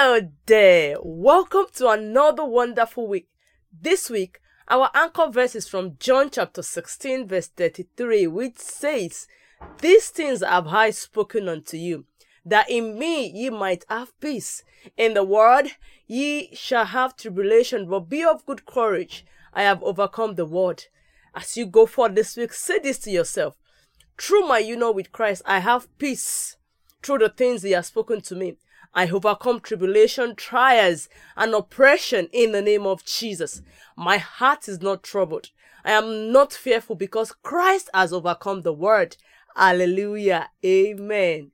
Hello there. Welcome to another wonderful week. This week, our anchor verse is from John chapter 16, verse 33, which says, These things have I spoken unto you, that in me ye might have peace. In the world ye shall have tribulation, but be of good courage. I have overcome the world. As you go forth this week, say this to yourself. Through my union with Christ, I have peace through the things He has spoken to me. I overcome tribulation, trials, and oppression in the name of Jesus. My heart is not troubled. I am not fearful because Christ has overcome the world. Hallelujah. Amen.